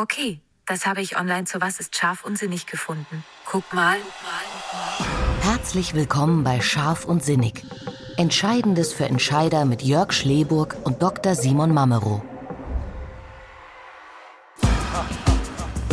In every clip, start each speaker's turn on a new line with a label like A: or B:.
A: Okay, das habe ich online zu Was ist scharf und sinnig gefunden. Guck mal.
B: Herzlich willkommen bei Scharf und Sinnig. Entscheidendes für Entscheider mit Jörg Schleburg und Dr. Simon Mamero.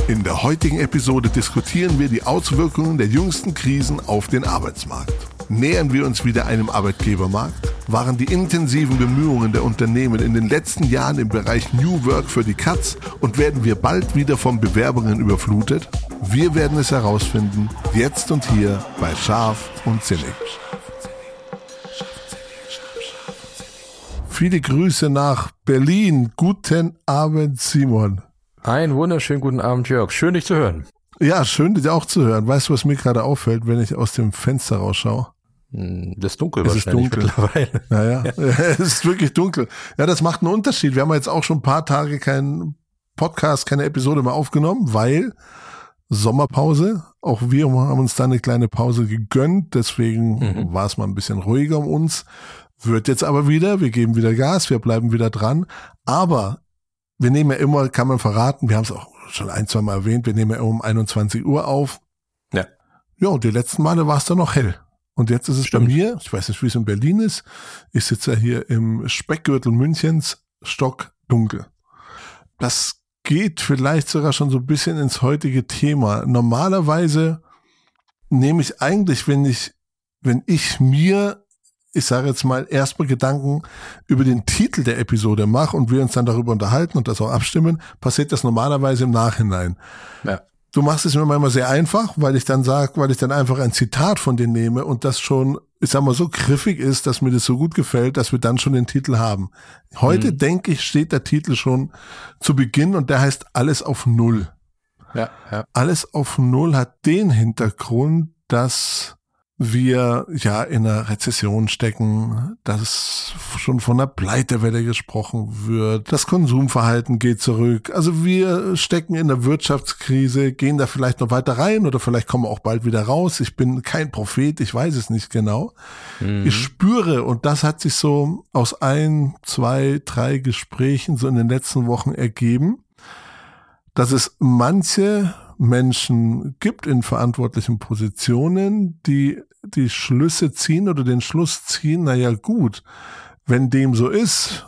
C: In der heutigen Episode diskutieren wir die Auswirkungen der jüngsten Krisen auf den Arbeitsmarkt. Nähern wir uns wieder einem Arbeitgebermarkt? Waren die intensiven Bemühungen der Unternehmen in den letzten Jahren im Bereich New Work für die Katz und werden wir bald wieder von Bewerbungen überflutet? Wir werden es herausfinden, jetzt und hier bei Scharf und Sinnig. Viele Grüße nach Berlin. Guten Abend, Simon.
D: Einen wunderschönen guten Abend, Jörg. Schön, dich zu hören.
C: Ja, schön, dich auch zu hören. Weißt du, was mir gerade auffällt, wenn ich aus dem Fenster rausschaue?
D: Hm, das ist dunkel
C: es ist dunkel.
D: mittlerweile.
C: Naja, ja. es ist wirklich dunkel. Ja, das macht einen Unterschied. Wir haben jetzt auch schon ein paar Tage keinen Podcast, keine Episode mehr aufgenommen, weil Sommerpause. Auch wir haben uns da eine kleine Pause gegönnt. Deswegen mhm. war es mal ein bisschen ruhiger um uns. Wird jetzt aber wieder. Wir geben wieder Gas. Wir bleiben wieder dran. Aber wir nehmen ja immer, kann man verraten, wir haben es auch schon ein, zwei Mal erwähnt, wir nehmen ja immer um 21 Uhr auf.
D: Ja.
C: Ja, und die letzten Male war es dann noch hell. Und jetzt ist es Stimmt. bei mir, ich weiß nicht, wie es in Berlin ist, ich sitze ja hier im Speckgürtel Münchens, stockdunkel. Das geht vielleicht sogar schon so ein bisschen ins heutige Thema. Normalerweise nehme ich eigentlich, wenn ich, wenn ich mir ich sage jetzt mal, erstmal Gedanken über den Titel der Episode mache und wir uns dann darüber unterhalten und das auch abstimmen, passiert das normalerweise im Nachhinein. Ja. Du machst es mir manchmal sehr einfach, weil ich dann sage, weil ich dann einfach ein Zitat von dir nehme und das schon, ich sag mal, so griffig ist, dass mir das so gut gefällt, dass wir dann schon den Titel haben. Heute, mhm. denke ich, steht der Titel schon zu Beginn und der heißt Alles auf Null.
D: Ja, ja.
C: Alles auf Null hat den Hintergrund, dass wir ja in einer Rezession stecken, dass schon von einer Pleitewelle gesprochen wird, das Konsumverhalten geht zurück. Also wir stecken in der Wirtschaftskrise, gehen da vielleicht noch weiter rein oder vielleicht kommen wir auch bald wieder raus. Ich bin kein Prophet, ich weiß es nicht genau. Mhm. Ich spüre, und das hat sich so aus ein, zwei, drei Gesprächen so in den letzten Wochen ergeben, dass es manche Menschen gibt in verantwortlichen Positionen, die die Schlüsse ziehen oder den Schluss ziehen, naja gut, wenn dem so ist,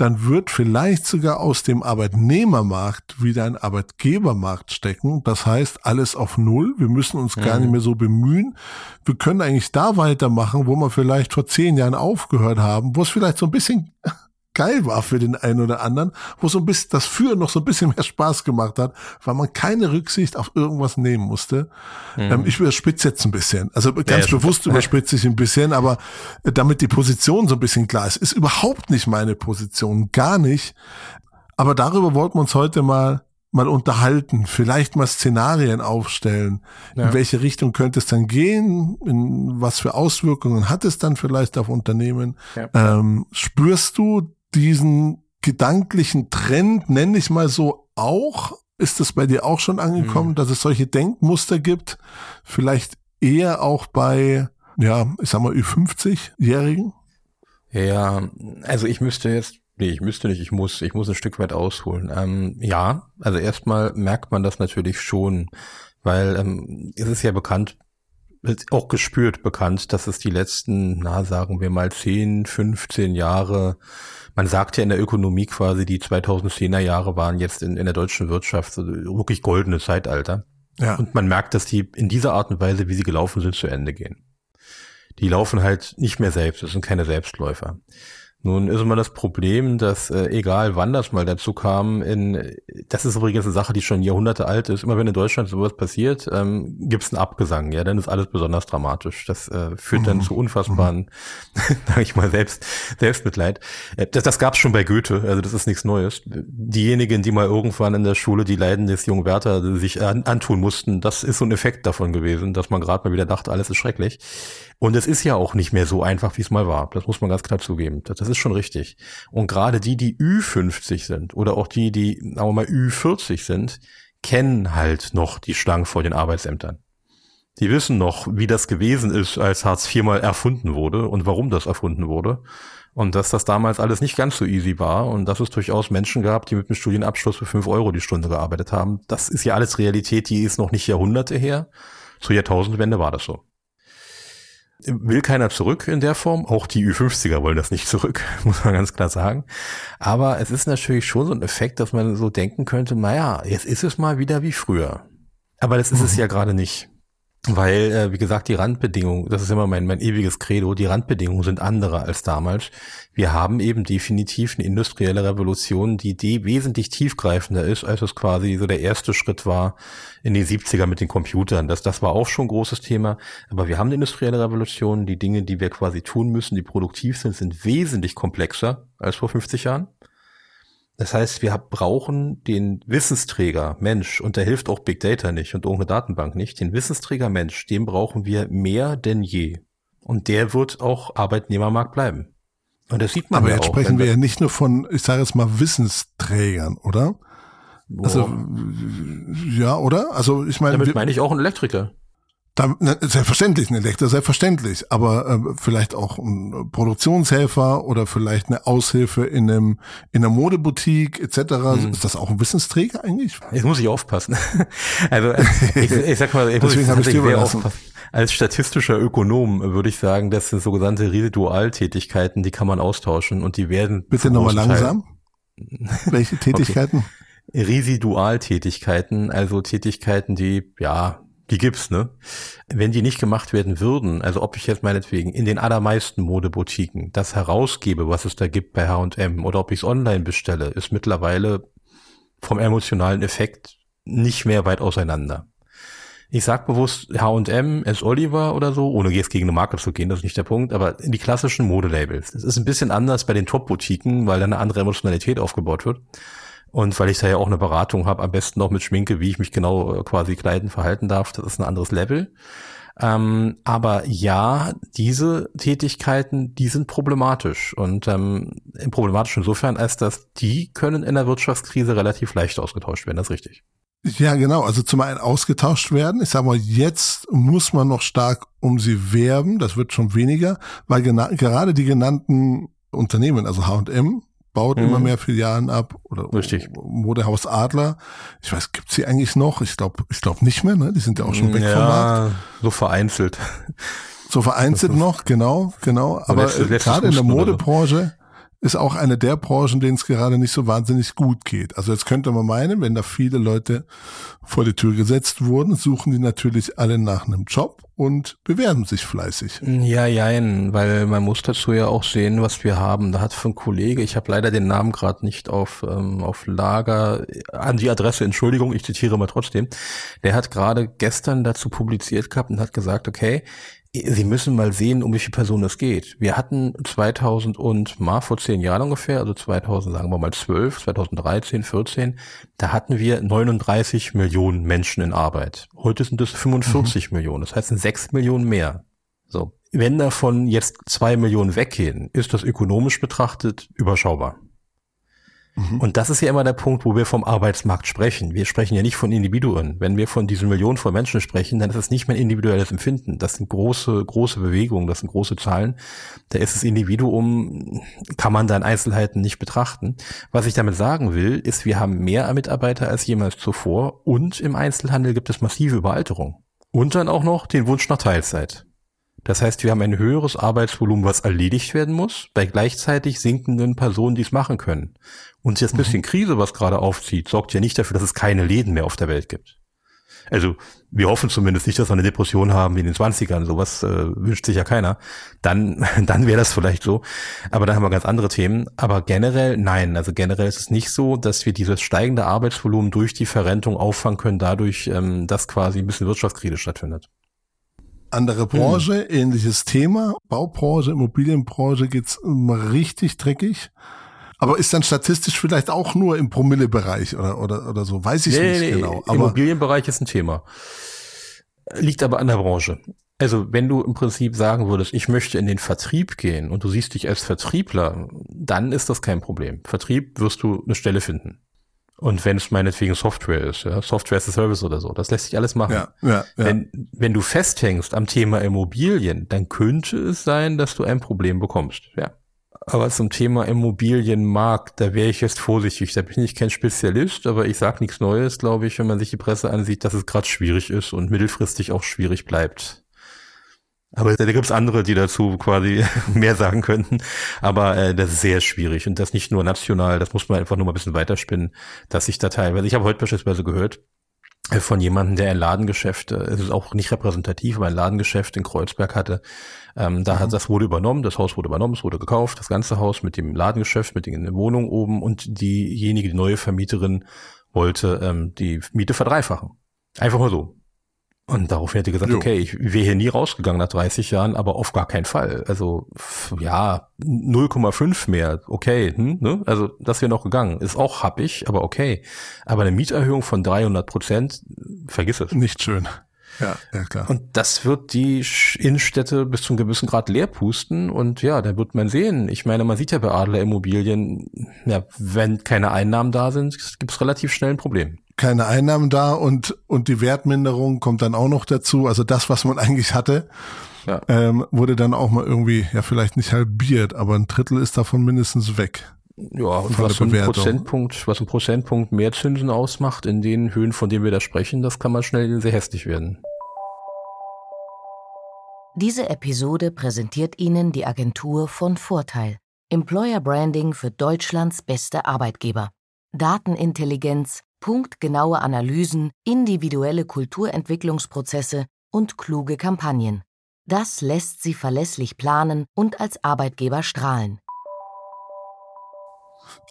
C: dann wird vielleicht sogar aus dem Arbeitnehmermarkt wieder ein Arbeitgebermarkt stecken. Das heißt, alles auf Null. Wir müssen uns mhm. gar nicht mehr so bemühen. Wir können eigentlich da weitermachen, wo wir vielleicht vor zehn Jahren aufgehört haben, wo es vielleicht so ein bisschen geil war für den einen oder anderen, wo so ein bisschen das Führen noch so ein bisschen mehr Spaß gemacht hat, weil man keine Rücksicht auf irgendwas nehmen musste. Mhm. Ähm, ich überspitze jetzt ein bisschen. Also ganz ja, bewusst überspitze ich ein bisschen, aber äh, damit die Position so ein bisschen klar ist, ist überhaupt nicht meine Position, gar nicht. Aber darüber wollten wir uns heute mal mal unterhalten, vielleicht mal Szenarien aufstellen. Ja. In welche Richtung könnte es dann gehen? In was für Auswirkungen hat es dann vielleicht auf Unternehmen? Ja. Ähm, spürst du diesen gedanklichen Trend, nenne ich mal so, auch? Ist das bei dir auch schon angekommen, mhm. dass es solche Denkmuster gibt? Vielleicht eher auch bei, ja, ich sag mal, Ü50-Jährigen?
D: Ja, also ich müsste jetzt, nee, ich müsste nicht, ich muss, ich muss ein Stück weit ausholen. Ähm, ja, also erstmal merkt man das natürlich schon, weil ähm, es ist ja bekannt, auch gespürt bekannt, dass es die letzten, na sagen wir mal 10, 15 Jahre man sagt ja in der Ökonomie quasi, die 2010er Jahre waren jetzt in, in der deutschen Wirtschaft so wirklich goldene Zeitalter. Ja. Und man merkt, dass die in dieser Art und Weise, wie sie gelaufen sind, zu Ende gehen. Die laufen halt nicht mehr selbst, das sind keine Selbstläufer. Nun ist immer das Problem, dass äh, egal wann das mal dazu kam, in, das ist übrigens eine Sache, die schon Jahrhunderte alt ist. Immer wenn in Deutschland sowas passiert, ähm, gibt es einen Abgesang, ja, dann ist alles besonders dramatisch. Das äh, führt dann mhm. zu unfassbaren, mhm. sage ich mal, selbst Selbstmitleid. Äh, das das gab es schon bei Goethe, also das ist nichts Neues. Diejenigen, die mal irgendwann in der Schule die Leiden des jungen Werther sich an, antun mussten, das ist so ein Effekt davon gewesen, dass man gerade mal wieder dachte, alles ist schrecklich. Und es ist ja auch nicht mehr so einfach, wie es mal war. Das muss man ganz klar zugeben. Das, das ist schon richtig. Und gerade die, die Ü50 sind oder auch die, die, sagen wir mal, Ü40 sind, kennen halt noch die Schlangen vor den Arbeitsämtern. Die wissen noch, wie das gewesen ist, als Hartz IV mal erfunden wurde und warum das erfunden wurde. Und dass das damals alles nicht ganz so easy war und dass es durchaus Menschen gab, die mit einem Studienabschluss für fünf Euro die Stunde gearbeitet haben. Das ist ja alles Realität, die ist noch nicht Jahrhunderte her. Zur Jahrtausendwende war das so. Will keiner zurück in der Form. Auch die Ü50er wollen das nicht zurück, muss man ganz klar sagen. Aber es ist natürlich schon so ein Effekt, dass man so denken könnte, naja, jetzt ist es mal wieder wie früher. Aber das ist es ja gerade nicht. Weil, äh, wie gesagt, die Randbedingungen, das ist immer mein, mein ewiges Credo, die Randbedingungen sind andere als damals. Wir haben eben definitiv eine industrielle Revolution, die, die wesentlich tiefgreifender ist, als es quasi so der erste Schritt war in den 70er mit den Computern. Das, das war auch schon ein großes Thema. Aber wir haben eine industrielle Revolution. Die Dinge, die wir quasi tun müssen, die produktiv sind, sind wesentlich komplexer als vor 50 Jahren. Das heißt, wir brauchen den Wissensträger Mensch und da hilft auch Big Data nicht und irgendeine Datenbank nicht. Den Wissensträger Mensch, den brauchen wir mehr denn je. Und der wird auch Arbeitnehmermarkt bleiben. Und das sieht man
C: Aber
D: ja
C: jetzt
D: auch,
C: sprechen wir ja nicht nur von, ich sage jetzt mal, Wissensträgern, oder?
D: Boah.
C: Also ja, oder? Also ich meine,
D: damit meine ich auch einen Elektriker.
C: Da, ne, selbstverständlich ein Elektriker, selbstverständlich, aber äh, vielleicht auch ein Produktionshelfer oder vielleicht eine Aushilfe in einem in einer Modeboutique etc. Hm. Ist das auch ein Wissensträger eigentlich?
D: Jetzt muss ich aufpassen. also ich, ich sag mal, ich muss
C: Deswegen habe ich dir aufpassen.
D: Als statistischer Ökonom würde ich sagen, das sind sogenannte Residualtätigkeiten, die kann man austauschen und die werden.
C: Bitte nochmal langsam. Welche Tätigkeiten?
D: Okay. Residualtätigkeiten, also Tätigkeiten, die ja die gibt's, ne? Wenn die nicht gemacht werden würden, also ob ich jetzt meinetwegen in den allermeisten Modeboutiquen das herausgebe, was es da gibt bei H&M oder ob ich es online bestelle, ist mittlerweile vom emotionalen Effekt nicht mehr weit auseinander. Ich sag bewusst H&M, S. Oliver oder so, ohne jetzt gegen eine Marke zu gehen, das ist nicht der Punkt, aber die klassischen Modelabels. Das ist ein bisschen anders bei den Top-Boutiquen, weil da eine andere Emotionalität aufgebaut wird. Und weil ich da ja auch eine Beratung habe, am besten noch mit Schminke, wie ich mich genau äh, quasi kleiden, verhalten darf, das ist ein anderes Level. Ähm, aber ja, diese Tätigkeiten, die sind problematisch und ähm, problematisch insofern, als dass die können in der Wirtschaftskrise relativ leicht ausgetauscht werden, das ist richtig.
C: Ja, genau. Also zum einen ausgetauscht werden. Ich sage mal, jetzt muss man noch stark um sie werben. Das wird schon weniger, weil gerade die genannten Unternehmen, also H&M, baut mhm. immer mehr Filialen ab oder
D: Richtig.
C: Modehaus Adler. Ich weiß, gibt's sie eigentlich noch? Ich glaube, ich glaube nicht mehr. Ne, die sind ja auch schon weg ja, vom Markt.
D: So vereinzelt.
C: So vereinzelt noch, genau, genau. Aber letzte, gerade in der Modebranche ist auch eine der Branchen, denen es gerade nicht so wahnsinnig gut geht. Also jetzt könnte man meinen, wenn da viele Leute vor die Tür gesetzt wurden, suchen die natürlich alle nach einem Job und bewerben sich fleißig.
D: Ja, jein, weil man muss dazu ja auch sehen, was wir haben. Da hat ein Kollege, ich habe leider den Namen gerade nicht auf, ähm, auf Lager, an die Adresse, Entschuldigung, ich zitiere mal trotzdem, der hat gerade gestern dazu publiziert gehabt und hat gesagt, okay, Sie müssen mal sehen, um welche Person es geht. Wir hatten 2000 und mal vor zehn Jahren ungefähr, also 2000, sagen wir mal 12, 2013, 14, da hatten wir 39 Millionen Menschen in Arbeit. Heute sind es 45 mhm. Millionen. Das heißt, sind sechs Millionen mehr. So. Wenn davon jetzt zwei Millionen weggehen, ist das ökonomisch betrachtet überschaubar. Mhm. Und das ist ja immer der Punkt, wo wir vom Arbeitsmarkt sprechen. Wir sprechen ja nicht von Individuen. Wenn wir von diesen Millionen von Menschen sprechen, dann ist es nicht mehr individuelles Empfinden. Das sind große, große Bewegungen, das sind große Zahlen. Da ist das Individuum, kann man da in Einzelheiten nicht betrachten. Was ich damit sagen will, ist, wir haben mehr Mitarbeiter als jemals zuvor und im Einzelhandel gibt es massive Überalterung. Und dann auch noch den Wunsch nach Teilzeit. Das heißt, wir haben ein höheres Arbeitsvolumen, was erledigt werden muss, bei gleichzeitig sinkenden Personen, die es machen können. Und jetzt ein bisschen mhm. Krise, was gerade aufzieht, sorgt ja nicht dafür, dass es keine Läden mehr auf der Welt gibt. Also wir hoffen zumindest nicht, dass wir eine Depression haben wie in den 20ern. Sowas äh, wünscht sich ja keiner. Dann, dann wäre das vielleicht so. Aber dann haben wir ganz andere Themen. Aber generell, nein. Also generell ist es nicht so, dass wir dieses steigende Arbeitsvolumen durch die Verrentung auffangen können, dadurch, ähm, dass quasi ein bisschen Wirtschaftskrise stattfindet.
C: Andere Branche, hm. ähnliches Thema. Baubranche, Immobilienbranche geht's richtig dreckig. Aber ist dann statistisch vielleicht auch nur im Promillebereich oder, oder, oder so? Weiß ich nee, nicht nee, genau.
D: Aber Immobilienbereich ist ein Thema. Liegt aber an der Branche. Also wenn du im Prinzip sagen würdest, ich möchte in den Vertrieb gehen und du siehst dich als Vertriebler, dann ist das kein Problem. Vertrieb wirst du eine Stelle finden. Und wenn es meinetwegen Software ist, ja, Software as a Service oder so, das lässt sich alles machen.
C: Ja, ja, ja.
D: Wenn, wenn du festhängst am Thema Immobilien, dann könnte es sein, dass du ein Problem bekommst. Ja. Aber zum Thema Immobilienmarkt, da wäre ich jetzt vorsichtig. Da bin ich kein Spezialist, aber ich sage nichts Neues, glaube ich, wenn man sich die Presse ansieht, dass es gerade schwierig ist und mittelfristig auch schwierig bleibt. Aber da gibt's andere, die dazu quasi mehr sagen könnten. Aber äh, das ist sehr schwierig und das nicht nur national, das muss man einfach nur mal ein bisschen weiterspinnen, dass sich da teilweise, ich habe heute beispielsweise gehört, äh, von jemandem, der ein Ladengeschäft, äh, es ist auch nicht repräsentativ, aber ein Ladengeschäft in Kreuzberg hatte. Ähm, da mhm. hat das wurde übernommen, das Haus wurde übernommen, es wurde gekauft, das ganze Haus mit dem Ladengeschäft, mit den Wohnungen oben und diejenige, die neue Vermieterin wollte ähm, die Miete verdreifachen. Einfach mal so. Und daraufhin hätte gesagt, jo. okay, ich wäre hier nie rausgegangen nach 30 Jahren, aber auf gar keinen Fall. Also ja, 0,5 mehr, okay, hm, ne? Also das wäre noch gegangen. Ist auch happig, aber okay. Aber eine Mieterhöhung von 300 Prozent, vergiss es.
C: Nicht schön. Ja, ja klar.
D: Und das wird die Innenstädte bis zu einem gewissen Grad leer pusten und ja, da wird man sehen. Ich meine, man sieht ja bei Adler Immobilien, ja, wenn keine Einnahmen da sind, gibt es relativ schnell ein Problem
C: keine Einnahmen da und, und die Wertminderung kommt dann auch noch dazu. Also das, was man eigentlich hatte, ja. ähm, wurde dann auch mal irgendwie, ja, vielleicht nicht halbiert, aber ein Drittel ist davon mindestens weg.
D: Ja, und was ein Prozentpunkt, was ein Prozentpunkt mehr Zinsen ausmacht in den Höhen, von denen wir da sprechen, das kann mal schnell sehr hässlich werden.
B: Diese Episode präsentiert Ihnen die Agentur von Vorteil. Employer Branding für Deutschlands beste Arbeitgeber. Datenintelligenz, punktgenaue Analysen, individuelle Kulturentwicklungsprozesse und kluge Kampagnen. Das lässt sie verlässlich planen und als Arbeitgeber strahlen.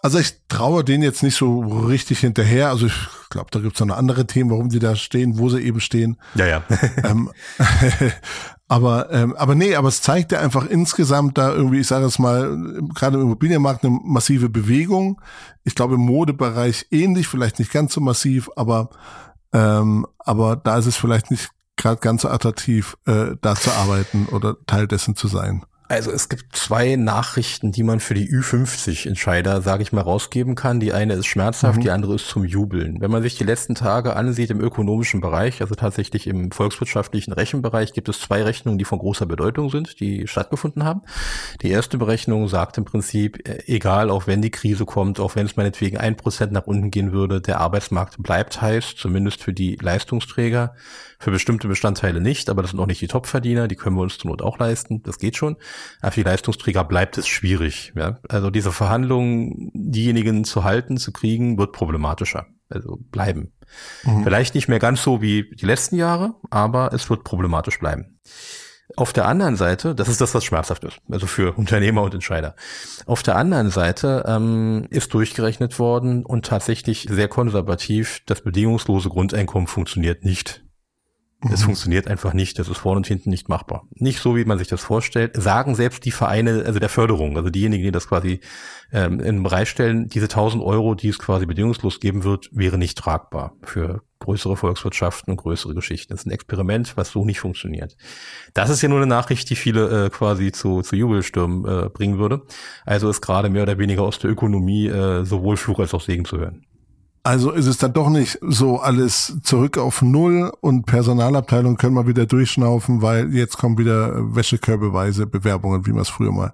C: Also ich traue denen jetzt nicht so richtig hinterher. Also ich glaube, da gibt es noch andere Themen, warum sie da stehen, wo sie eben stehen.
D: Ja, ja. ähm,
C: aber, ähm, aber nee, aber es zeigt ja einfach insgesamt da irgendwie, ich sage es mal, gerade im Immobilienmarkt eine massive Bewegung. Ich glaube im Modebereich ähnlich, vielleicht nicht ganz so massiv, aber, ähm, aber da ist es vielleicht nicht gerade ganz so attraktiv, äh, da zu arbeiten oder Teil dessen zu sein.
D: Also es gibt zwei Nachrichten, die man für die Ü50-Entscheider, sage ich mal, rausgeben kann. Die eine ist schmerzhaft, mhm. die andere ist zum Jubeln. Wenn man sich die letzten Tage ansieht im ökonomischen Bereich, also tatsächlich im volkswirtschaftlichen Rechenbereich, gibt es zwei Rechnungen, die von großer Bedeutung sind, die stattgefunden haben. Die erste Berechnung sagt im Prinzip, äh, egal, auch wenn die Krise kommt, auch wenn es meinetwegen ein Prozent nach unten gehen würde, der Arbeitsmarkt bleibt heiß, zumindest für die Leistungsträger. Für bestimmte Bestandteile nicht, aber das sind auch nicht die Topverdiener, die können wir uns zur Not auch leisten, das geht schon. Aber für die Leistungsträger bleibt es schwierig. Ja? Also diese Verhandlungen, diejenigen zu halten, zu kriegen, wird problematischer. Also bleiben. Mhm. Vielleicht nicht mehr ganz so wie die letzten Jahre, aber es wird problematisch bleiben. Auf der anderen Seite, das ist das, was schmerzhaft ist, also für Unternehmer und Entscheider. Auf der anderen Seite ähm, ist durchgerechnet worden und tatsächlich sehr konservativ, das bedingungslose Grundeinkommen funktioniert nicht. Es mhm. funktioniert einfach nicht. Das ist vorne und hinten nicht machbar. Nicht so, wie man sich das vorstellt. Sagen selbst die Vereine, also der Förderung, also diejenigen, die das quasi ähm, in den Bereich stellen, diese 1000 Euro, die es quasi bedingungslos geben wird, wäre nicht tragbar für größere Volkswirtschaften und größere Geschichten. Das ist ein Experiment, was so nicht funktioniert. Das ist ja nur eine Nachricht, die viele äh, quasi zu, zu Jubelstürmen äh, bringen würde. Also ist gerade mehr oder weniger aus der Ökonomie äh, sowohl Fluch als auch Segen zu hören.
C: Also ist es dann doch nicht so alles zurück auf Null und Personalabteilung können wir wieder durchschnaufen, weil jetzt kommen wieder wäschekörbeweise Bewerbungen, wie man es früher mal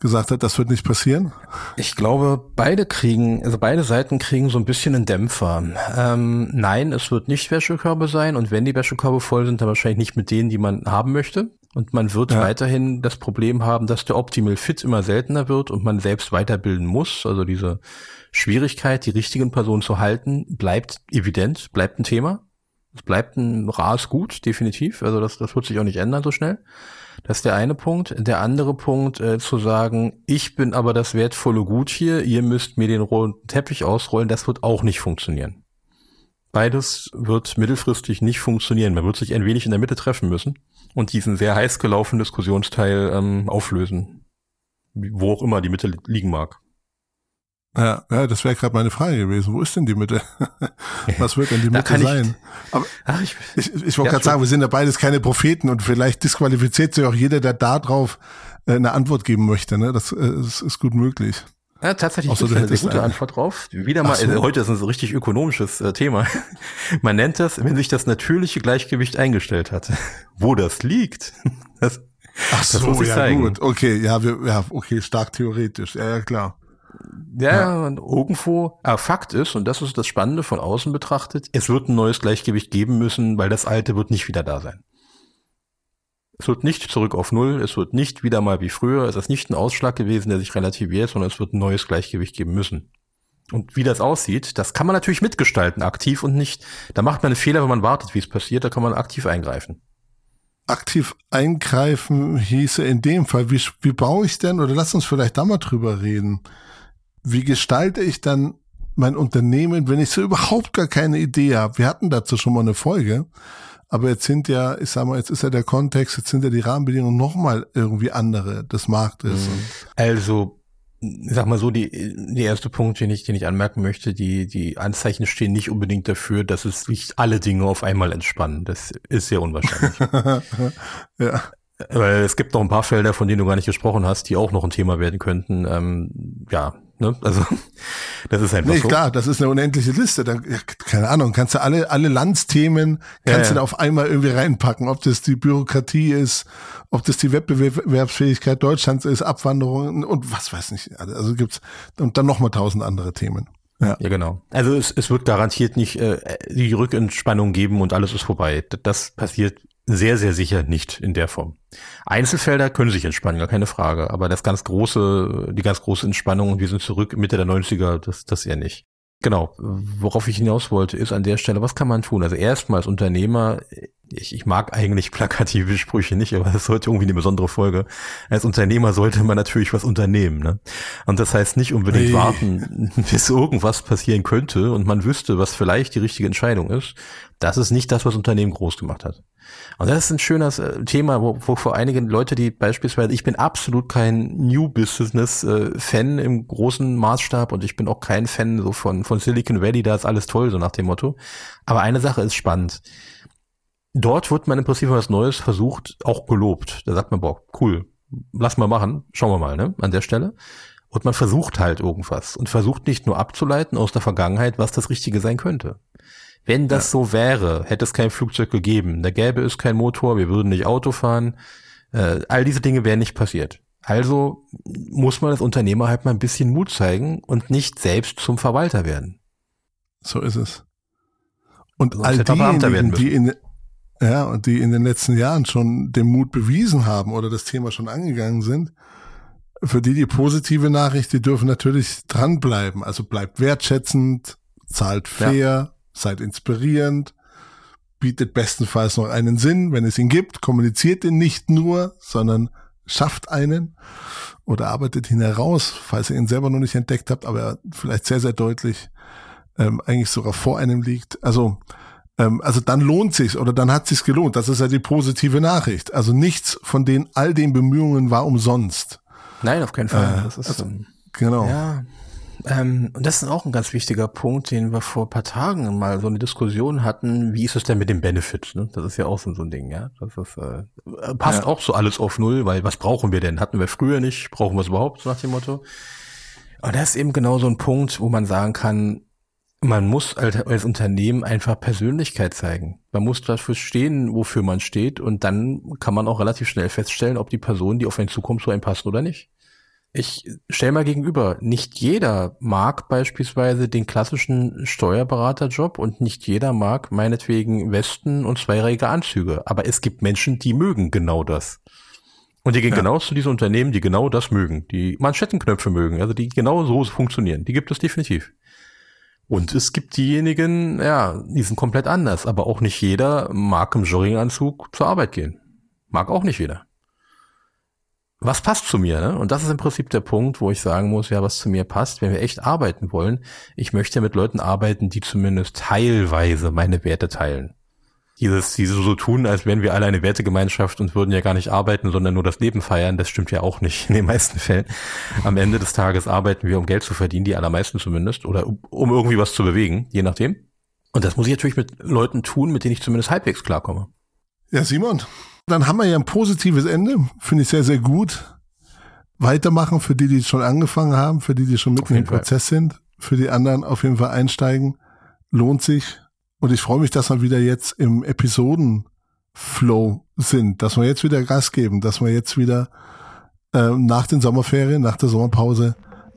C: gesagt hat, das wird nicht passieren?
D: Ich glaube, beide kriegen, also beide Seiten kriegen so ein bisschen einen Dämpfer. Ähm, nein, es wird nicht Wäschekörbe sein und wenn die Wäschekörbe voll sind, dann wahrscheinlich nicht mit denen, die man haben möchte. Und man wird ja. weiterhin das Problem haben, dass der Optimal Fit immer seltener wird und man selbst weiterbilden muss. Also diese Schwierigkeit, die richtigen Personen zu halten, bleibt evident, bleibt ein Thema. Es bleibt ein rares Gut, definitiv. Also das, das wird sich auch nicht ändern so schnell. Das ist der eine Punkt. Der andere Punkt, äh, zu sagen, ich bin aber das wertvolle Gut hier, ihr müsst mir den roten Teppich ausrollen, das wird auch nicht funktionieren. Beides wird mittelfristig nicht funktionieren. Man wird sich ein wenig in der Mitte treffen müssen und diesen sehr heiß gelaufenen Diskussionsteil ähm, auflösen. Wo auch immer die Mitte liegen mag.
C: Ja, ja das wäre gerade meine Frage gewesen. Wo ist denn die Mitte? Was wird denn die Mitte sein? Aber Ach, ich, ich, ich wollte ja, gerade sagen, wir sind ja beides keine Propheten und vielleicht disqualifiziert sich auch jeder, der da drauf äh, eine Antwort geben möchte. Ne? Das, äh, das ist gut möglich.
D: Ja, tatsächlich ist eine sehr gute. Antwort drauf. Wieder mal, so. äh, heute ist ein so richtig ökonomisches äh, Thema. Man nennt das, wenn sich das natürliche Gleichgewicht eingestellt hat. Wo das liegt, das
C: Ach so, ja zeigen. gut. Okay, ja, wir, ja, okay, stark theoretisch. Ja, ja, klar.
D: Ja, ja, und irgendwo, aber Fakt ist, und das ist das Spannende von außen betrachtet, es wird ein neues Gleichgewicht geben müssen, weil das alte wird nicht wieder da sein. Es wird nicht zurück auf Null, es wird nicht wieder mal wie früher, es ist nicht ein Ausschlag gewesen, der sich relativiert, sondern es wird ein neues Gleichgewicht geben müssen. Und wie das aussieht, das kann man natürlich mitgestalten, aktiv und nicht. Da macht man einen Fehler, wenn man wartet, wie es passiert, da kann man aktiv eingreifen.
C: Aktiv eingreifen hieße in dem Fall, wie, wie baue ich denn, oder lass uns vielleicht da mal drüber reden. Wie gestalte ich dann mein Unternehmen, wenn ich so überhaupt gar keine Idee habe? Wir hatten dazu schon mal eine Folge. Aber jetzt sind ja, ich sag mal, jetzt ist ja der Kontext, jetzt sind ja die Rahmenbedingungen nochmal irgendwie andere des Marktes. Mhm.
D: Also ich sag mal so, die, die erste Punkt, den ich, den ich anmerken möchte, die, die Anzeichen stehen nicht unbedingt dafür, dass es sich alle Dinge auf einmal entspannen. Das ist sehr unwahrscheinlich. ja. Weil es gibt noch ein paar Felder, von denen du gar nicht gesprochen hast, die auch noch ein Thema werden könnten. Ähm, ja, Ne? Also das ist einfach nee, so.
C: klar, das ist eine unendliche Liste. Da, ja, keine Ahnung, kannst du alle alle Landsthemen kannst ja, du da auf einmal irgendwie reinpacken, ob das die Bürokratie ist, ob das die Wettbewerbsfähigkeit Deutschlands ist, Abwanderung und was weiß nicht. Also gibt's und dann noch mal tausend andere Themen.
D: Ja. ja, genau. Also es, es wird garantiert nicht äh, die Rückentspannung geben und alles ist vorbei. Das passiert sehr, sehr sicher nicht in der Form. Einzelfelder können sich entspannen, gar keine Frage. Aber das ganz große, die ganz große Entspannung und wir sind zurück Mitte der 90er, das, das eher nicht. Genau. Worauf ich hinaus wollte, ist an der Stelle, was kann man tun? Also erstmal Unternehmer, ich, ich mag eigentlich plakative Sprüche nicht, aber das sollte irgendwie eine besondere Folge. Als Unternehmer sollte man natürlich was unternehmen. Ne? Und das heißt nicht unbedingt hey. warten, bis irgendwas passieren könnte und man wüsste, was vielleicht die richtige Entscheidung ist. Das ist nicht das, was Unternehmen groß gemacht hat. Und das ist ein schönes äh, Thema, wo, wo vor einigen Leute, die beispielsweise, ich bin absolut kein New Business Fan im großen Maßstab und ich bin auch kein Fan so von, von Silicon Valley, da ist alles toll, so nach dem Motto. Aber eine Sache ist spannend. Dort wird man im Prinzip was Neues versucht, auch gelobt. Da sagt man, boah, cool, lass mal machen, schauen wir mal, ne, an der Stelle. Und man versucht halt irgendwas und versucht nicht nur abzuleiten aus der Vergangenheit, was das Richtige sein könnte. Wenn das ja. so wäre, hätte es kein Flugzeug gegeben, da gäbe es kein Motor, wir würden nicht Auto fahren, äh, all diese Dinge wären nicht passiert. Also muss man als Unternehmer halt mal ein bisschen Mut zeigen und nicht selbst zum Verwalter werden.
C: So ist es. Und Sonst all diejenigen, die in, ja, und die in den letzten Jahren schon den Mut bewiesen haben oder das Thema schon angegangen sind, für die die positive Nachricht, die dürfen natürlich dranbleiben. Also bleibt wertschätzend, zahlt fair, ja seid inspirierend, bietet bestenfalls noch einen Sinn, wenn es ihn gibt, kommuniziert ihn nicht nur, sondern schafft einen oder arbeitet ihn heraus, falls ihr ihn selber noch nicht entdeckt habt, aber vielleicht sehr, sehr deutlich ähm, eigentlich sogar vor einem liegt. Also also dann lohnt sich's oder dann hat sich's gelohnt. Das ist ja die positive Nachricht. Also nichts von den all den Bemühungen war umsonst.
D: Nein, auf keinen Fall. Äh, das ist also, ähm,
C: genau.
D: Ja, ähm, und das ist auch ein ganz wichtiger Punkt, den wir vor paar Tagen mal so eine Diskussion hatten. Wie ist es denn mit dem Benefit? Ne? Das ist ja auch so, so ein Ding, ja. Das ist, äh, passt ja. auch so alles auf Null, weil was brauchen wir denn? Hatten wir früher nicht, brauchen wir es überhaupt, nach dem Motto. Und das ist eben genau so ein Punkt, wo man sagen kann, man muss als, Unternehmen einfach Persönlichkeit zeigen. Man muss dafür stehen, wofür man steht, und dann kann man auch relativ schnell feststellen, ob die Person, die auf einen zukommt, so einen passt oder nicht. Ich stell mal gegenüber, nicht jeder mag beispielsweise den klassischen Steuerberaterjob und nicht jeder mag meinetwegen Westen und zweiräige Anzüge. Aber es gibt Menschen, die mögen genau das. Und die gehen ja. genau zu diesen Unternehmen, die genau das mögen, die Manschettenknöpfe mögen, also die genau so funktionieren. Die gibt es definitiv. Und es gibt diejenigen, ja, die sind komplett anders, aber auch nicht jeder mag im Jogginganzug zur Arbeit gehen. Mag auch nicht jeder was passt zu mir? Ne? Und das ist im Prinzip der Punkt, wo ich sagen muss, ja, was zu mir passt, wenn wir echt arbeiten wollen. Ich möchte mit Leuten arbeiten, die zumindest teilweise meine Werte teilen. Dieses, diese so tun, als wären wir alle eine Wertegemeinschaft und würden ja gar nicht arbeiten, sondern nur das Leben feiern, das stimmt ja auch nicht in den meisten Fällen. Am Ende des Tages arbeiten wir, um Geld zu verdienen, die allermeisten zumindest, oder um irgendwie was zu bewegen, je nachdem. Und das muss ich natürlich mit Leuten tun, mit denen ich zumindest halbwegs klarkomme.
C: Ja, Simon, dann haben wir ja ein positives Ende. Finde ich sehr, sehr gut. Weitermachen für die, die schon angefangen haben, für die, die schon mitten im Prozess sind. Für die anderen auf jeden Fall einsteigen. Lohnt sich. Und ich freue mich, dass wir wieder jetzt im Episodenformat Flow sind, dass wir jetzt wieder Gas geben, dass wir jetzt wieder äh, nach den Sommerferien, nach der Sommerpause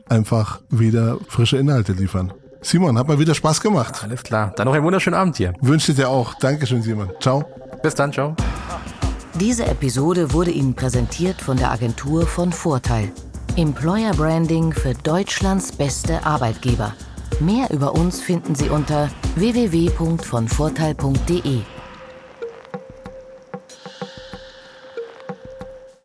C: einfach wieder frische Inhalte liefern. Simon, hat mal wieder Spaß gemacht.
D: Alles klar. Dann noch einen wunderschönen Abend hier.
C: Wünsche dir auch. Dankeschön, Simon. Ciao.
D: Bis dann, ciao.
B: Diese Episode wurde Ihnen präsentiert von der Agentur von Vorteil. Employer Branding für Deutschlands beste Arbeitgeber. Mehr über uns finden Sie unter www.vonvorteil.de.